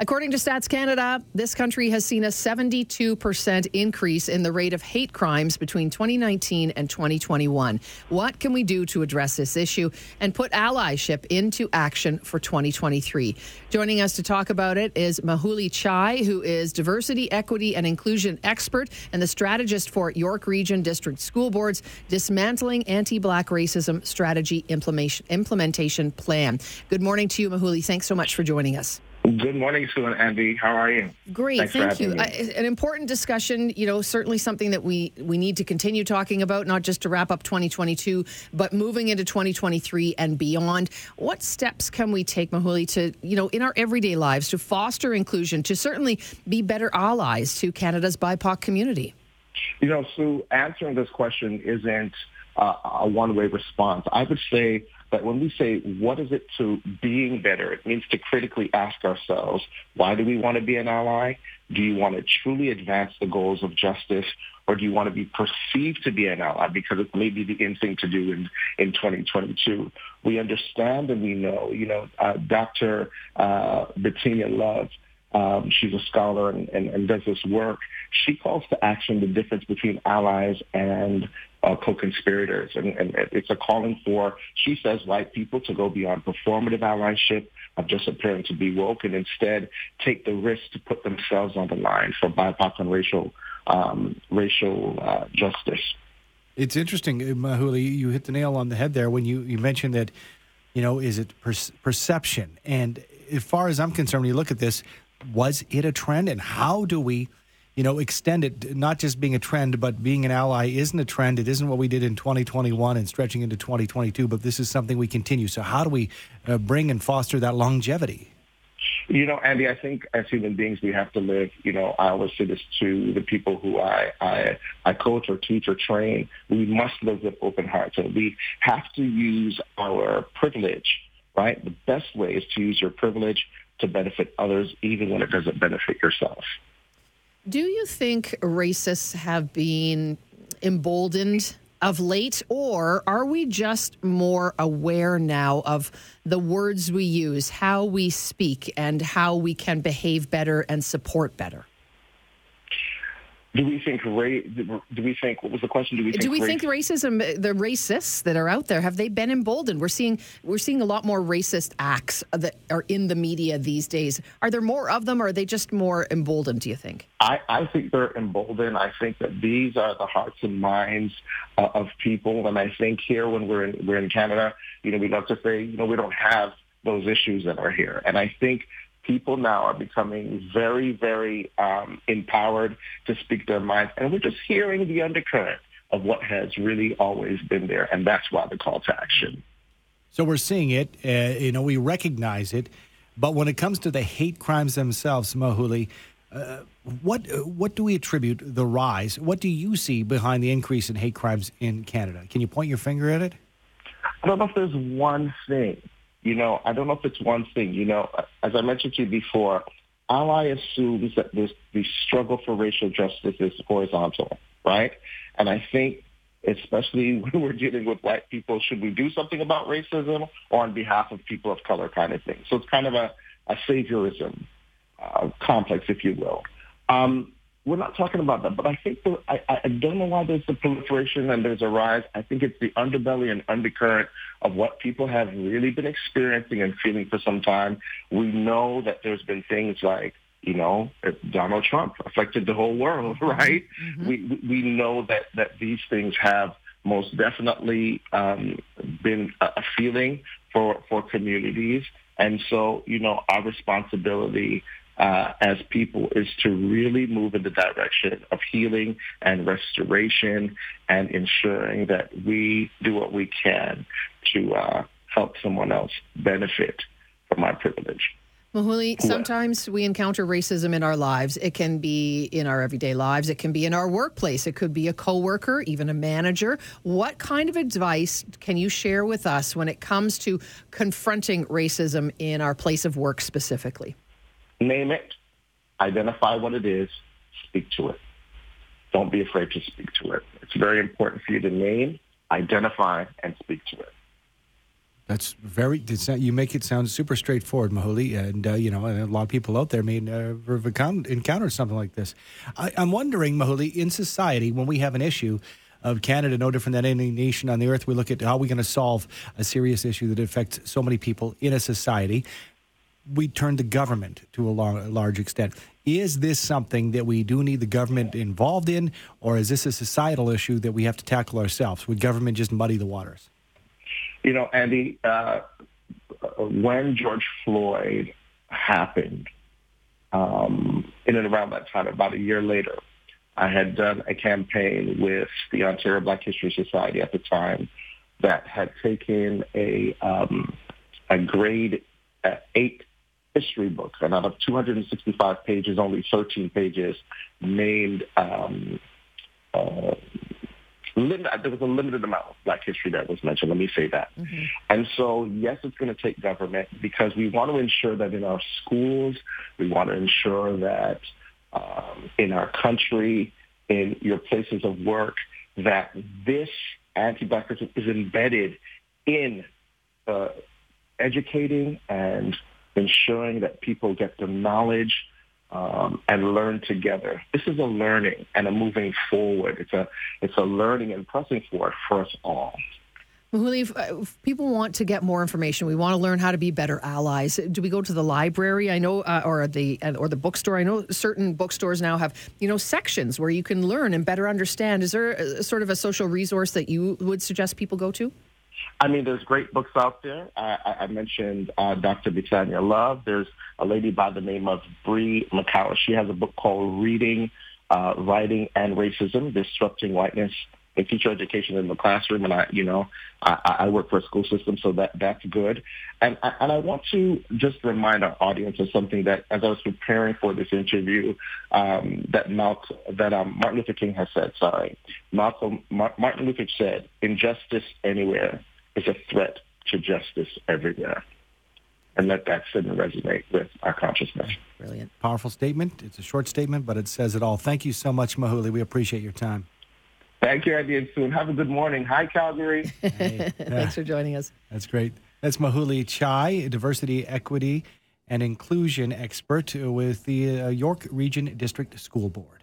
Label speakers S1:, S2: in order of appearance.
S1: According to Stats Canada, this country has seen a 72% increase in the rate of hate crimes between 2019 and 2021. What can we do to address this issue and put allyship into action for 2023? Joining us to talk about it is Mahuli Chai, who is diversity, equity, and inclusion expert and the strategist for York Region District School Board's Dismantling Anti Black Racism Strategy Implementation Plan. Good morning to you, Mahuli. Thanks so much for joining us.
S2: Good morning, Sue and Andy. How are you?
S1: Great,
S2: Thanks
S1: thank you. I, an important discussion, you know, certainly something that we we need to continue talking about, not just to wrap up 2022, but moving into 2023 and beyond. What steps can we take, Mahuli, to you know, in our everyday lives, to foster inclusion, to certainly be better allies to Canada's BIPOC community?
S2: You know, Sue, answering this question isn't uh, a one-way response. I would say that when we say what is it to being better, it means to critically ask ourselves, why do we want to be an ally? Do you want to truly advance the goals of justice? Or do you want to be perceived to be an ally because it may be the in thing to do in, in 2022? We understand and we know, you know, uh, Dr. Uh, Bettina Love, um, she's a scholar and, and, and, does this work. She calls to action the difference between allies and uh, co-conspirators. And, and, it's a calling for, she says, white people to go beyond performative allyship of just appearing to be woke and instead take the risk to put themselves on the line for BIPOC and racial, um, racial uh, justice.
S3: It's interesting, Mahuli, you hit the nail on the head there when you, you mentioned that, you know, is it per- perception? And as far as I'm concerned, when you look at this, was it a trend? And how do we you know, extend it, not just being a trend, but being an ally isn't a trend. It isn't what we did in 2021 and stretching into 2022, but this is something we continue. So, how do we uh, bring and foster that longevity?
S2: You know, Andy, I think as human beings, we have to live, you know, I always say this to the people who I, I, I coach or teach or train. We must live with open hearts and we have to use our privilege, right? The best way is to use your privilege to benefit others, even when it doesn't benefit yourself.
S1: Do you think racists have been emboldened of late, or are we just more aware now of the words we use, how we speak, and how we can behave better and support better?
S2: Do we think ra- do we think what was the question? Do we think
S1: do we
S2: race-
S1: think racism the racists that are out there have they been emboldened? We're seeing we're seeing a lot more racist acts that are in the media these days. Are there more of them or are they just more emboldened do you think?
S2: I, I think they're emboldened. I think that these are the hearts and minds uh, of people. And I think here when we're in we're in Canada you know we love to say you know we don't have those issues that are here. And I think people now are becoming very, very um, empowered to speak their minds. And we're just hearing the undercurrent of what has really always been there. And that's why the call to action.
S3: So we're seeing it, uh, you know, we recognize it. But when it comes to the hate crimes themselves, Mahuli, uh, what what do we attribute the rise? What do you see behind the increase in hate crimes in Canada? Can you point your finger at it?
S2: I don't know if there's one thing you know, I don't know if it's one thing. You know, as I mentioned to you before, Ally assumes that this the struggle for racial justice is horizontal, right? And I think, especially when we're dealing with white people, should we do something about racism or on behalf of people of color, kind of thing. So it's kind of a, a saviorism uh, complex, if you will. Um, we're not talking about that. But I think the, I, I don't know why there's a proliferation and there's a rise. I think it's the underbelly and undercurrent of what people have really been experiencing and feeling for some time. We know that there's been things like you know, Donald Trump affected the whole world, right? Mm-hmm. We we know that that these things have most definitely um, been a feeling for for communities, and so you know our responsibility uh, as people is to really move in the direction of healing and restoration and ensuring that we do what we can to uh, help someone else benefit from our privilege.
S1: Mahuli, sometimes we encounter racism in our lives. It can be in our everyday lives. It can be in our workplace. It could be a coworker, even a manager. What kind of advice can you share with us when it comes to confronting racism in our place of work specifically?
S2: Name it, identify what it is, speak to it. Don't be afraid to speak to it. It's very important for you to name, identify, and speak to it.
S3: That's very. You make it sound super straightforward, Mahuli, and uh, you know, a lot of people out there may never have encountered something like this. I, am wondering, Mahuli, in society, when we have an issue of Canada, no different than any nation on the earth, we look at how we're going to solve a serious issue that affects so many people in a society. We turn to government to a, large extent. Is this something that we do need the government involved in, or is this a societal issue that we have to tackle ourselves? Would government just muddy the waters?
S2: You know, Andy, uh, when George Floyd happened, um, in and around that time, about a year later, I had done a campaign with the Ontario Black History Society at the time that had taken a um, a grade eight history book, and out of 265 pages, only 13 pages named um, uh, limit, there was a limited amount of black history that was mentioned. Let me say that. Mm-hmm. And so, yes, it's going to take government because we want to ensure that in our schools, we want to ensure that um, in our country, in your places of work, that this anti-blackism is embedded in uh, educating and ensuring that people get the knowledge um, and learn together. This is a learning and a moving forward. It's a it's a learning and pressing forward for us all.
S1: Mahuli, uh, if, people want to get more information, we want to learn how to be better allies. Do we go to the library? I know, uh, or the uh, or the bookstore. I know certain bookstores now have you know sections where you can learn and better understand. Is there a, sort of a social resource that you would suggest people go to?
S2: I mean, there's great books out there. I, I mentioned uh, Dr. Bettina Love. There's a lady by the name of Bree Picower. She has a book called Reading, uh, Writing, and Racism: Disrupting Whiteness in Teacher Education in the Classroom. And I, you know, I, I work for a school system, so that that's good. And and I want to just remind our audience of something that, as I was preparing for this interview, um, that Malcolm, that um, Martin Luther King has said. Sorry, Malcolm Martin Luther said, "Injustice anywhere." Is a threat to justice everywhere. And let that sit and resonate with our consciousness.
S1: Brilliant.
S3: Powerful statement. It's a short statement, but it says it all. Thank you so much, Mahuli. We appreciate your time.
S2: Thank you, Andy, and soon. Have a good morning. Hi, Calgary.
S1: Hey. Thanks for joining us.
S3: That's great. That's Mahuli Chai, diversity, equity, and inclusion expert with the uh, York Region District School Board.